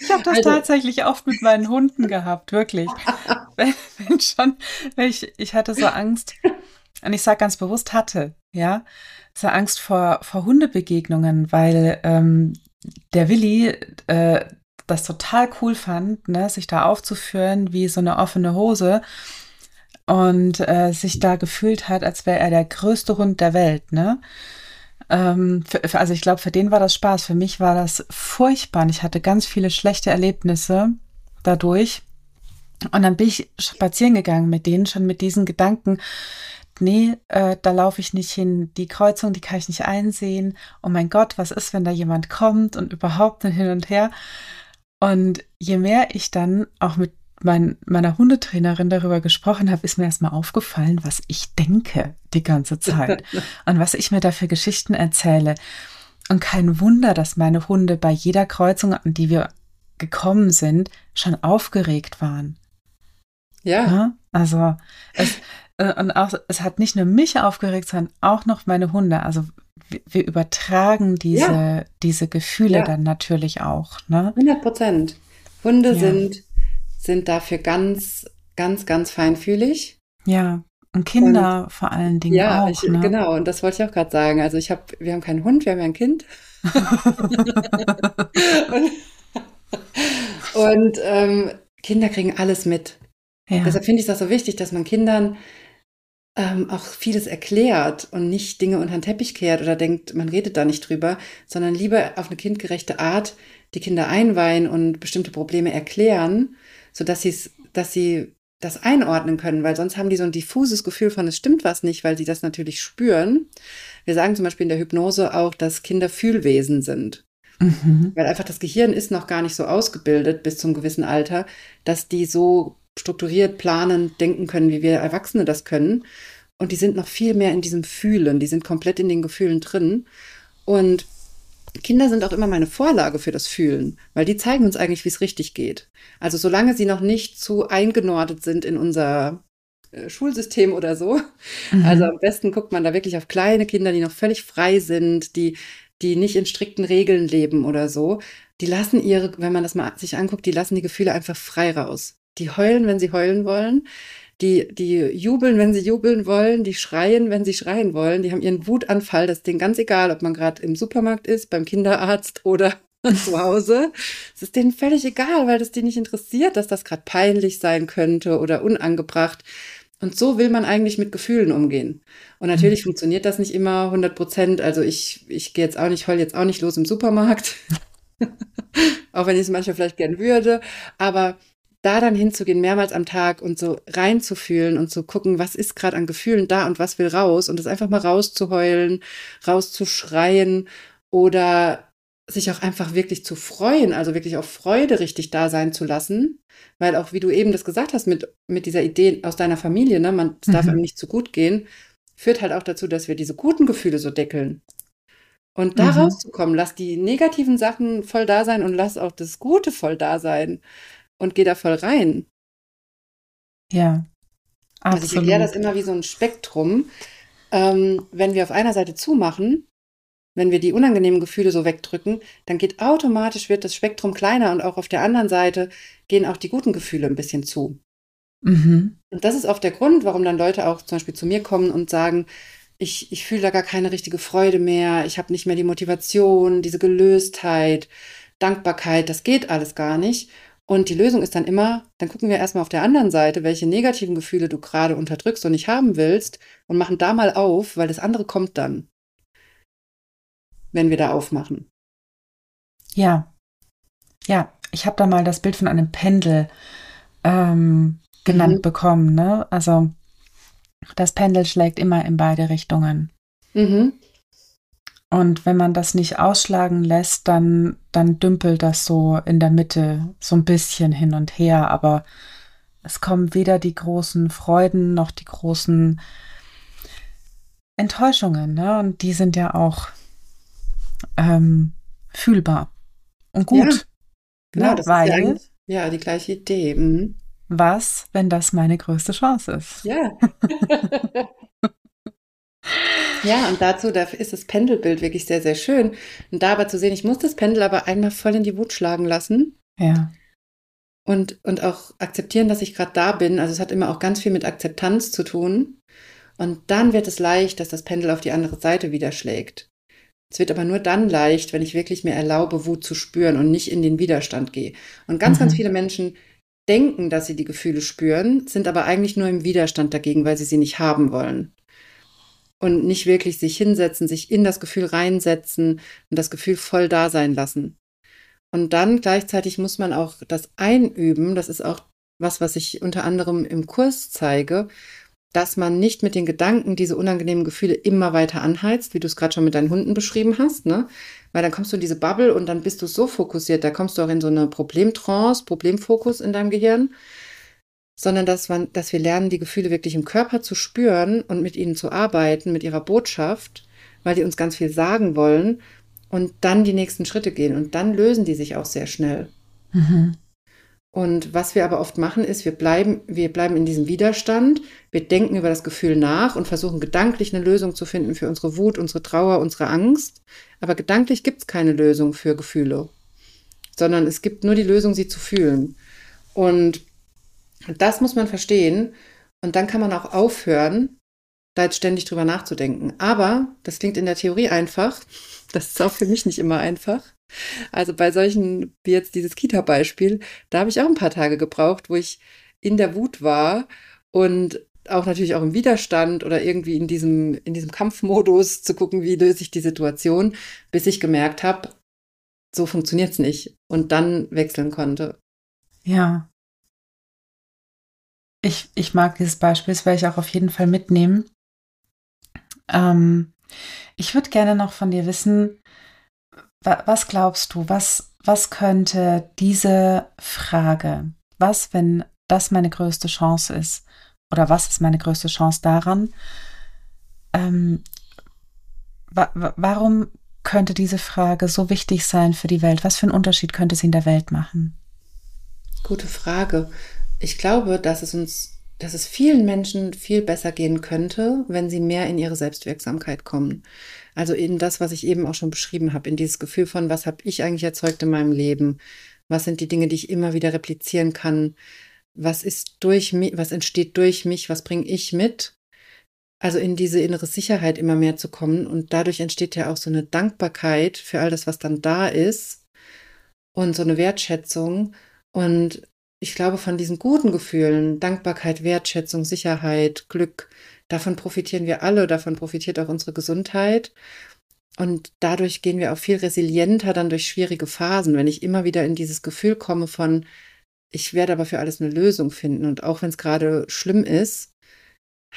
ich habe das also. tatsächlich oft mit meinen Hunden gehabt, wirklich. wenn, wenn schon, wenn ich, ich hatte so Angst, und ich sage ganz bewusst hatte, ja, so Angst vor, vor Hundebegegnungen, weil ähm, der Willi äh, das total cool fand, ne, sich da aufzuführen wie so eine offene Hose und äh, sich da gefühlt hat, als wäre er der größte Hund der Welt, ne? Ähm, für, für, also ich glaube, für den war das Spaß. Für mich war das furchtbar. Und ich hatte ganz viele schlechte Erlebnisse dadurch. Und dann bin ich spazieren gegangen mit denen, schon mit diesen Gedanken, nee, äh, da laufe ich nicht hin, die Kreuzung, die kann ich nicht einsehen. Oh mein Gott, was ist, wenn da jemand kommt und überhaupt hin und her. Und je mehr ich dann auch mit mein, meiner Hundetrainerin darüber gesprochen habe, ist mir erstmal aufgefallen, was ich denke die ganze Zeit und was ich mir da für Geschichten erzähle. Und kein Wunder, dass meine Hunde bei jeder Kreuzung, an die wir gekommen sind, schon aufgeregt waren. Ja. ja? Also es, äh, und auch, es hat nicht nur mich aufgeregt, sondern auch noch meine Hunde. Also wir, übertragen diese, ja. diese Gefühle ja. dann natürlich auch. Ne? 100 Prozent. Hunde ja. sind, sind dafür ganz, ganz, ganz feinfühlig. Ja, und Kinder und, vor allen Dingen ja, auch. Ja, ne? genau. Und das wollte ich auch gerade sagen. Also ich habe, wir haben keinen Hund, wir haben ja ein Kind. und, und ähm, Kinder kriegen alles mit. Deshalb finde ich auch so wichtig, dass man Kindern ähm, auch vieles erklärt und nicht Dinge unter den Teppich kehrt oder denkt, man redet da nicht drüber, sondern lieber auf eine kindgerechte Art die Kinder einweihen und bestimmte Probleme erklären, sodass sie dass sie das einordnen können, weil sonst haben die so ein diffuses Gefühl von, es stimmt was nicht, weil sie das natürlich spüren. Wir sagen zum Beispiel in der Hypnose auch, dass Kinder Fühlwesen sind. Mhm. Weil einfach das Gehirn ist noch gar nicht so ausgebildet bis zum gewissen Alter, dass die so strukturiert, planen, denken können, wie wir Erwachsene das können. Und die sind noch viel mehr in diesem Fühlen, die sind komplett in den Gefühlen drin. Und Kinder sind auch immer meine Vorlage für das Fühlen, weil die zeigen uns eigentlich, wie es richtig geht. Also solange sie noch nicht zu eingenordet sind in unser äh, Schulsystem oder so. Mhm. Also am besten guckt man da wirklich auf kleine Kinder, die noch völlig frei sind, die, die nicht in strikten Regeln leben oder so. Die lassen ihre, wenn man das mal sich anguckt, die lassen die Gefühle einfach frei raus. Die heulen, wenn sie heulen wollen. Die, die jubeln, wenn sie jubeln wollen. Die schreien, wenn sie schreien wollen. Die haben ihren Wutanfall. Das ist denen ganz egal, ob man gerade im Supermarkt ist, beim Kinderarzt oder zu Hause. Es ist denen völlig egal, weil das die nicht interessiert, dass das gerade peinlich sein könnte oder unangebracht. Und so will man eigentlich mit Gefühlen umgehen. Und natürlich mhm. funktioniert das nicht immer 100 Prozent. Also ich, ich gehe jetzt auch nicht, heul jetzt auch nicht los im Supermarkt. auch wenn ich es manchmal vielleicht gern würde. Aber da dann hinzugehen, mehrmals am Tag und so reinzufühlen und zu gucken, was ist gerade an Gefühlen da und was will raus und das einfach mal rauszuheulen, rauszuschreien oder sich auch einfach wirklich zu freuen, also wirklich auf Freude richtig da sein zu lassen, weil auch wie du eben das gesagt hast mit, mit dieser Idee aus deiner Familie, ne, man mhm. darf einem nicht zu gut gehen, führt halt auch dazu, dass wir diese guten Gefühle so deckeln. Und da mhm. rauszukommen, lass die negativen Sachen voll da sein und lass auch das Gute voll da sein und geh da voll rein. Ja. Absolut. Also ich erkläre das immer wie so ein Spektrum. Ähm, wenn wir auf einer Seite zumachen, wenn wir die unangenehmen Gefühle so wegdrücken, dann geht automatisch, wird das Spektrum kleiner und auch auf der anderen Seite gehen auch die guten Gefühle ein bisschen zu. Mhm. Und das ist oft der Grund, warum dann Leute auch zum Beispiel zu mir kommen und sagen, ich, ich fühle da gar keine richtige Freude mehr, ich habe nicht mehr die Motivation, diese Gelöstheit, Dankbarkeit, das geht alles gar nicht. Und die Lösung ist dann immer, dann gucken wir erstmal auf der anderen Seite, welche negativen Gefühle du gerade unterdrückst und nicht haben willst und machen da mal auf, weil das andere kommt dann wenn wir da aufmachen. Ja, ja, ich habe da mal das Bild von einem Pendel ähm, genannt mhm. bekommen. Ne? Also das Pendel schlägt immer in beide Richtungen. Mhm. Und wenn man das nicht ausschlagen lässt, dann, dann dümpelt das so in der Mitte so ein bisschen hin und her. Aber es kommen weder die großen Freuden noch die großen Enttäuschungen. Ne? Und die sind ja auch ähm, fühlbar und gut. Ja, genau, ne? das weil, ist ja, ja die gleiche Idee. Mhm. Was, wenn das meine größte Chance ist? Ja. ja, und dazu da ist das Pendelbild wirklich sehr, sehr schön. Und da aber zu sehen, ich muss das Pendel aber einmal voll in die Wut schlagen lassen. Ja. Und, und auch akzeptieren, dass ich gerade da bin. Also es hat immer auch ganz viel mit Akzeptanz zu tun. Und dann wird es leicht, dass das Pendel auf die andere Seite wieder schlägt. Es wird aber nur dann leicht, wenn ich wirklich mir erlaube, Wut zu spüren und nicht in den Widerstand gehe. Und ganz, mhm. ganz viele Menschen denken, dass sie die Gefühle spüren, sind aber eigentlich nur im Widerstand dagegen, weil sie sie nicht haben wollen. Und nicht wirklich sich hinsetzen, sich in das Gefühl reinsetzen und das Gefühl voll da sein lassen. Und dann gleichzeitig muss man auch das einüben. Das ist auch was, was ich unter anderem im Kurs zeige dass man nicht mit den Gedanken diese unangenehmen Gefühle immer weiter anheizt, wie du es gerade schon mit deinen Hunden beschrieben hast, ne? Weil dann kommst du in diese Bubble und dann bist du so fokussiert, da kommst du auch in so eine Problemtrance, Problemfokus in deinem Gehirn, sondern dass, man, dass wir lernen, die Gefühle wirklich im Körper zu spüren und mit ihnen zu arbeiten, mit ihrer Botschaft, weil die uns ganz viel sagen wollen und dann die nächsten Schritte gehen und dann lösen die sich auch sehr schnell. Mhm. Und was wir aber oft machen, ist, wir bleiben, wir bleiben in diesem Widerstand, wir denken über das Gefühl nach und versuchen gedanklich eine Lösung zu finden für unsere Wut, unsere Trauer, unsere Angst. Aber gedanklich gibt es keine Lösung für Gefühle, sondern es gibt nur die Lösung, sie zu fühlen. Und das muss man verstehen. Und dann kann man auch aufhören, da jetzt ständig drüber nachzudenken. Aber das klingt in der Theorie einfach. Das ist auch für mich nicht immer einfach. Also bei solchen, wie jetzt dieses Kita-Beispiel, da habe ich auch ein paar Tage gebraucht, wo ich in der Wut war und auch natürlich auch im Widerstand oder irgendwie in diesem, in diesem Kampfmodus zu gucken, wie löse ich die Situation, bis ich gemerkt habe, so funktioniert es nicht und dann wechseln konnte. Ja. Ich, ich mag dieses Beispiel, das werde ich auch auf jeden Fall mitnehmen. Ähm, ich würde gerne noch von dir wissen, was glaubst du, was, was könnte diese Frage, was, wenn das meine größte Chance ist, oder was ist meine größte Chance daran, ähm, wa warum könnte diese Frage so wichtig sein für die Welt? Was für einen Unterschied könnte sie in der Welt machen? Gute Frage. Ich glaube, dass es uns dass es vielen Menschen viel besser gehen könnte, wenn sie mehr in ihre Selbstwirksamkeit kommen. Also in das, was ich eben auch schon beschrieben habe, in dieses Gefühl von, was habe ich eigentlich erzeugt in meinem Leben? Was sind die Dinge, die ich immer wieder replizieren kann? Was ist durch mich, was entsteht durch mich? Was bringe ich mit? Also in diese innere Sicherheit immer mehr zu kommen. Und dadurch entsteht ja auch so eine Dankbarkeit für all das, was dann da ist und so eine Wertschätzung. Und ich glaube, von diesen guten Gefühlen, Dankbarkeit, Wertschätzung, Sicherheit, Glück, davon profitieren wir alle, davon profitiert auch unsere Gesundheit. Und dadurch gehen wir auch viel resilienter dann durch schwierige Phasen, wenn ich immer wieder in dieses Gefühl komme von, ich werde aber für alles eine Lösung finden. Und auch wenn es gerade schlimm ist,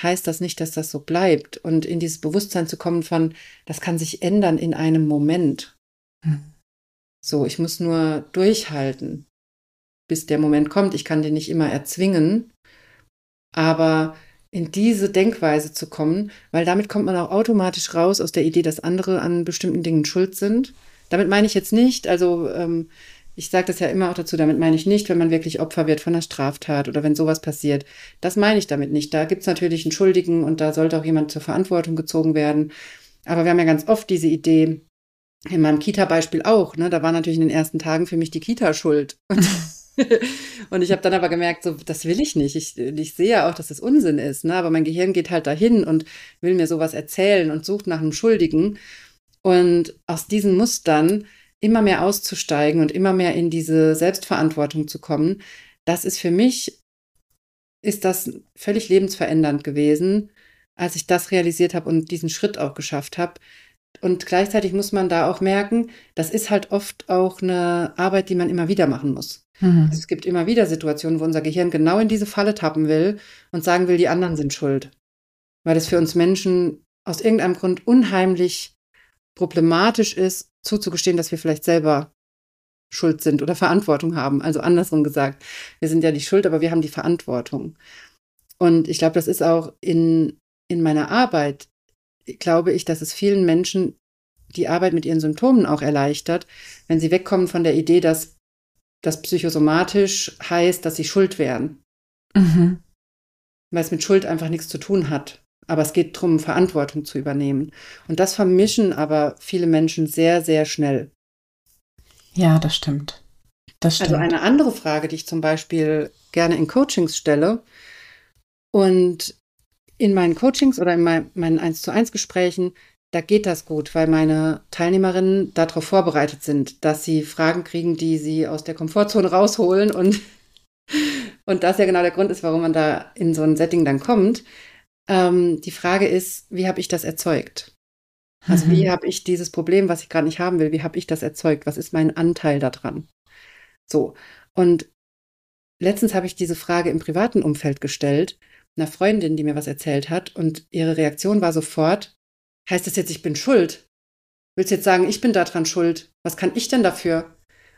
heißt das nicht, dass das so bleibt. Und in dieses Bewusstsein zu kommen von, das kann sich ändern in einem Moment. Hm. So, ich muss nur durchhalten, bis der Moment kommt. Ich kann den nicht immer erzwingen, aber in diese Denkweise zu kommen, weil damit kommt man auch automatisch raus aus der Idee, dass andere an bestimmten Dingen schuld sind. Damit meine ich jetzt nicht, also ähm, ich sage das ja immer auch dazu, damit meine ich nicht, wenn man wirklich Opfer wird von einer Straftat oder wenn sowas passiert. Das meine ich damit nicht. Da gibt es natürlich einen Schuldigen und da sollte auch jemand zur Verantwortung gezogen werden. Aber wir haben ja ganz oft diese Idee, in meinem Kita-Beispiel auch, ne? Da war natürlich in den ersten Tagen für mich die Kita schuld. und ich habe dann aber gemerkt, so, das will ich nicht. Ich, ich sehe ja auch, dass das Unsinn ist, ne? aber mein Gehirn geht halt dahin und will mir sowas erzählen und sucht nach einem Schuldigen. Und aus diesen Mustern immer mehr auszusteigen und immer mehr in diese Selbstverantwortung zu kommen, das ist für mich, ist das völlig lebensverändernd gewesen, als ich das realisiert habe und diesen Schritt auch geschafft habe, und gleichzeitig muss man da auch merken, das ist halt oft auch eine Arbeit, die man immer wieder machen muss. Mhm. Es gibt immer wieder Situationen, wo unser Gehirn genau in diese Falle tappen will und sagen will, die anderen sind schuld. Weil es für uns Menschen aus irgendeinem Grund unheimlich problematisch ist, zuzugestehen, dass wir vielleicht selber schuld sind oder Verantwortung haben. Also andersrum gesagt, wir sind ja die Schuld, aber wir haben die Verantwortung. Und ich glaube, das ist auch in, in meiner Arbeit glaube ich, dass es vielen Menschen die Arbeit mit ihren Symptomen auch erleichtert, wenn sie wegkommen von der Idee, dass das psychosomatisch heißt, dass sie schuld wären. Mhm. Weil es mit Schuld einfach nichts zu tun hat. Aber es geht darum, Verantwortung zu übernehmen. Und das vermischen aber viele Menschen sehr, sehr schnell. Ja, das stimmt. Das also stimmt. Also eine andere Frage, die ich zum Beispiel gerne in Coachings stelle und in meinen Coachings oder in meinen 1 zu 1 Gesprächen, da geht das gut, weil meine Teilnehmerinnen darauf vorbereitet sind, dass sie Fragen kriegen, die sie aus der Komfortzone rausholen und, und das ja genau der Grund ist, warum man da in so ein Setting dann kommt. Ähm, die Frage ist, wie habe ich das erzeugt? Also mhm. wie habe ich dieses Problem, was ich gerade nicht haben will, wie habe ich das erzeugt? Was ist mein Anteil daran? So. Und letztens habe ich diese Frage im privaten Umfeld gestellt einer Freundin, die mir was erzählt hat und ihre Reaktion war sofort, heißt das jetzt, ich bin schuld? Willst du jetzt sagen, ich bin daran schuld? Was kann ich denn dafür?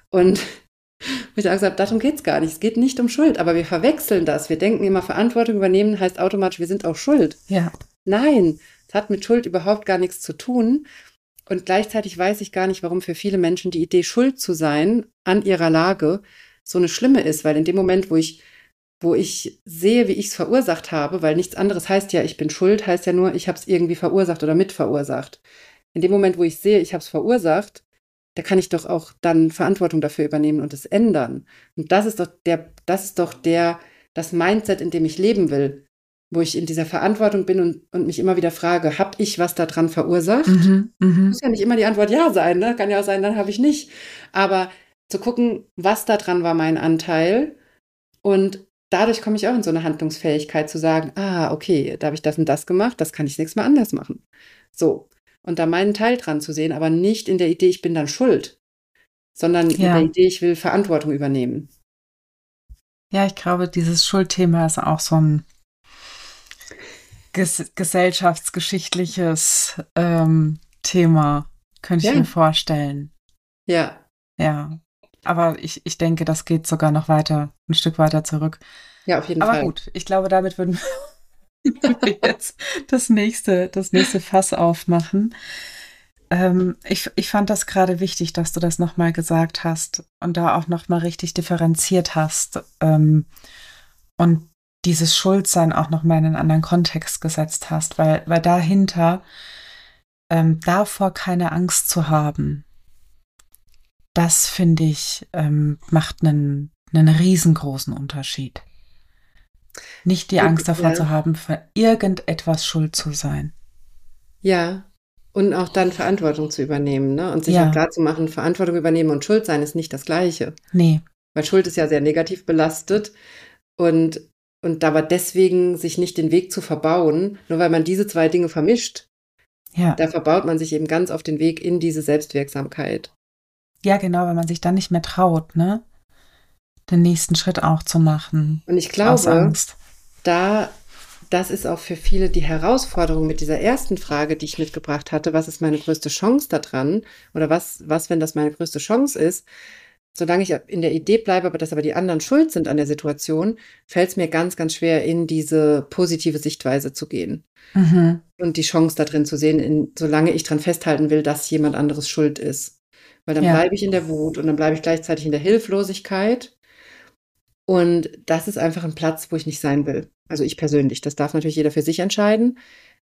Und ich habe gesagt, darum geht es gar nicht. Es geht nicht um Schuld, aber wir verwechseln das. Wir denken immer, Verantwortung übernehmen heißt automatisch, wir sind auch schuld. Ja. Nein, es hat mit Schuld überhaupt gar nichts zu tun. Und gleichzeitig weiß ich gar nicht, warum für viele Menschen die Idee, schuld zu sein an ihrer Lage, so eine schlimme ist, weil in dem Moment, wo ich wo ich sehe, wie ich es verursacht habe, weil nichts anderes heißt ja, ich bin schuld, heißt ja nur, ich habe es irgendwie verursacht oder mitverursacht. In dem Moment, wo ich sehe, ich habe es verursacht, da kann ich doch auch dann Verantwortung dafür übernehmen und es ändern. Und das ist doch der, das ist doch der, das Mindset, in dem ich leben will, wo ich in dieser Verantwortung bin und, und mich immer wieder frage, habe ich was daran verursacht? Mhm, mh. Muss ja nicht immer die Antwort ja sein, ne? Kann ja auch sein, dann habe ich nicht. Aber zu gucken, was daran war mein Anteil und dadurch komme ich auch in so eine Handlungsfähigkeit zu sagen, ah, okay, da habe ich das und das gemacht, das kann ich nächstes Mal anders machen. So. Und da meinen Teil dran zu sehen, aber nicht in der Idee, ich bin dann schuld, sondern ja. in der Idee, ich will Verantwortung übernehmen. Ja, ich glaube, dieses Schuldthema ist auch so ein ges gesellschaftsgeschichtliches ähm, Thema, könnte ich ja. mir vorstellen. Ja. Ja. Aber ich, ich denke, das geht sogar noch weiter, ein Stück weiter zurück. Ja, auf jeden Aber Fall. Aber gut, ich glaube, damit würden wir jetzt das nächste, das nächste Fass aufmachen. Ähm, ich, ich fand das gerade wichtig, dass du das nochmal gesagt hast und da auch nochmal richtig differenziert hast ähm, und dieses Schuldsein auch nochmal in einen anderen Kontext gesetzt hast, weil, weil dahinter ähm, davor keine Angst zu haben, das finde ich, ähm, macht einen, einen riesengroßen Unterschied. Nicht die Angst davor ja. zu haben, für irgendetwas schuld zu sein. Ja, und auch dann Verantwortung zu übernehmen, ne? Und sich ja. auch klar zu machen, Verantwortung übernehmen und schuld sein ist nicht das Gleiche. Nee. Weil Schuld ist ja sehr negativ belastet und, und aber deswegen sich nicht den Weg zu verbauen, nur weil man diese zwei Dinge vermischt, Ja. da verbaut man sich eben ganz auf den Weg in diese Selbstwirksamkeit. Ja, genau, wenn man sich dann nicht mehr traut, ne? Den nächsten Schritt auch zu machen. Und ich glaube, Angst. da, das ist auch für viele die Herausforderung mit dieser ersten Frage, die ich mitgebracht hatte. Was ist meine größte Chance daran? Oder was, was, wenn das meine größte Chance ist? Solange ich in der Idee bleibe, aber dass aber die anderen schuld sind an der Situation, fällt es mir ganz, ganz schwer, in diese positive Sichtweise zu gehen Mhm. und die Chance da drin zu sehen, in, solange ich dran festhalten will, dass jemand anderes schuld ist. Weil dann Ja. bleibe ich in der Wut und dann bleibe ich gleichzeitig in der Hilflosigkeit. Und das ist einfach ein Platz, wo ich nicht sein will. Also ich persönlich. Das darf natürlich jeder für sich entscheiden.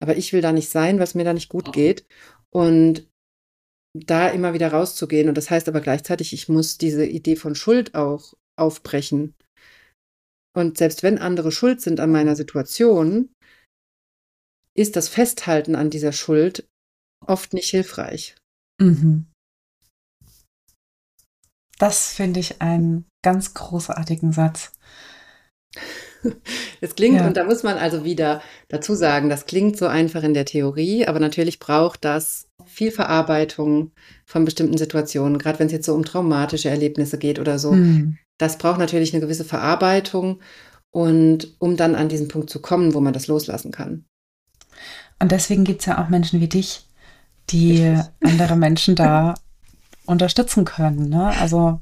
Aber ich will da nicht sein, was mir da nicht gut geht. Und da immer wieder rauszugehen. Und das heißt aber gleichzeitig, ich muss diese Idee von Schuld auch aufbrechen. Und selbst wenn andere schuld sind an meiner Situation, ist das Festhalten an dieser Schuld oft nicht hilfreich. Mhm. Das finde ich einen ganz großartigen Satz. Es klingt, Ja. und da muss man also wieder dazu sagen, das klingt so einfach in der Theorie, aber natürlich braucht das viel Verarbeitung von bestimmten Situationen, gerade wenn es jetzt so um traumatische Erlebnisse geht oder so. Mhm. Das braucht natürlich eine gewisse Verarbeitung und um dann an diesen Punkt zu kommen, wo man das loslassen kann. Und deswegen gibt es ja auch Menschen wie dich, die Richtig. andere Menschen da unterstützen können. Ne? Also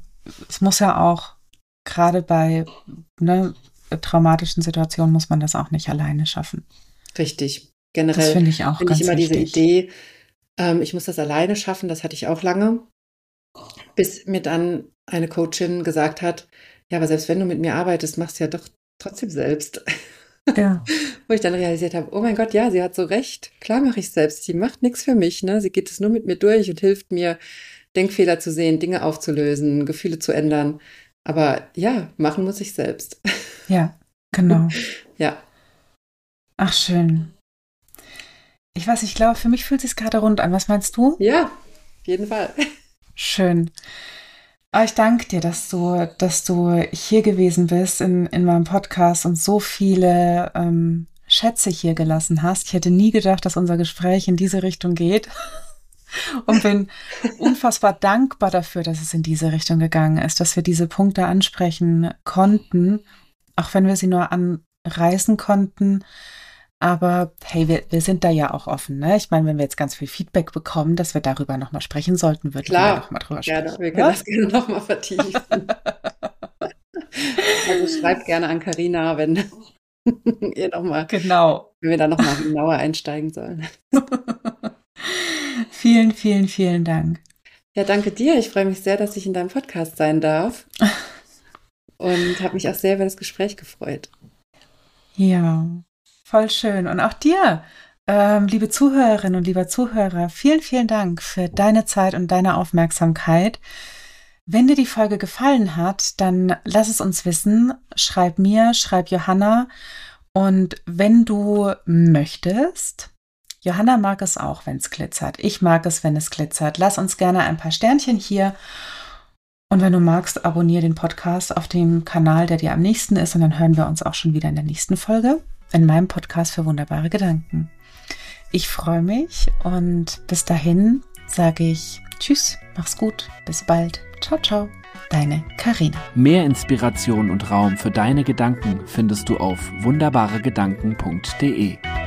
es muss ja auch, gerade bei ne, traumatischen Situationen, muss man das auch nicht alleine schaffen. Richtig. Generell finde ich auch finde ganz ich immer diese wichtig. Idee, ähm, ich muss das alleine schaffen, das hatte ich auch lange, bis mir dann eine Coachin gesagt hat, ja, aber selbst wenn du mit mir arbeitest, machst du ja doch trotzdem selbst. Ja. Wo ich dann realisiert habe, oh mein Gott, ja, sie hat so recht. Klar mache ich selbst. Sie macht nichts für mich. Ne? Sie geht es nur mit mir durch und hilft mir, Denkfehler zu sehen, Dinge aufzulösen, Gefühle zu ändern. Aber ja, machen muss ich selbst. ja, genau. ja, Ach, schön. Ich weiß, ich glaube, für mich fühlt es sich gerade rund an. Was meinst du? ja, auf jeden Fall. Schön. Aber ich danke dir, dass du, dass du hier gewesen bist in, in meinem Podcast und so viele ähm, Schätze hier gelassen hast. Ich hätte nie gedacht, dass unser Gespräch in diese Richtung geht. Und bin unfassbar dankbar dafür, dass es in diese Richtung gegangen ist, dass wir diese Punkte ansprechen konnten, auch wenn wir sie nur anreißen konnten. Aber hey, wir, wir sind da ja auch offen. Ne? Ich meine, wenn wir jetzt ganz viel Feedback bekommen, dass wir darüber nochmal sprechen sollten, würden Klar, wir nochmal drüber sprechen. Gerne, wir ne? können das gerne nochmal vertiefen. also schreibt gerne an Karina, wenn ihr noch mal, Genau. wenn wir da nochmal genauer einsteigen sollen. Vielen, vielen, vielen Dank. Ja, danke dir. Ich freue mich sehr, dass ich in deinem Podcast sein darf. Und habe mich auch sehr über das Gespräch gefreut. Ja, voll schön. Und auch dir, ähm, liebe Zuhörerinnen und lieber Zuhörer, vielen, vielen Dank für deine Zeit und deine Aufmerksamkeit. Wenn dir die Folge gefallen hat, dann lass es uns wissen. Schreib mir, schreib Johanna. Und wenn du möchtest, Johanna mag es auch, wenn es glitzert. Ich mag es, wenn es glitzert. Lass uns gerne ein paar Sternchen hier. Und wenn du magst, abonniere den Podcast auf dem Kanal, der dir am nächsten ist. Und dann hören wir uns auch schon wieder in der nächsten Folge in meinem Podcast für wunderbare Gedanken. Ich freue mich und bis dahin sage ich Tschüss, mach's gut, bis bald. Ciao, ciao, deine Karina. Mehr Inspiration und Raum für deine Gedanken findest du auf wunderbaregedanken.de.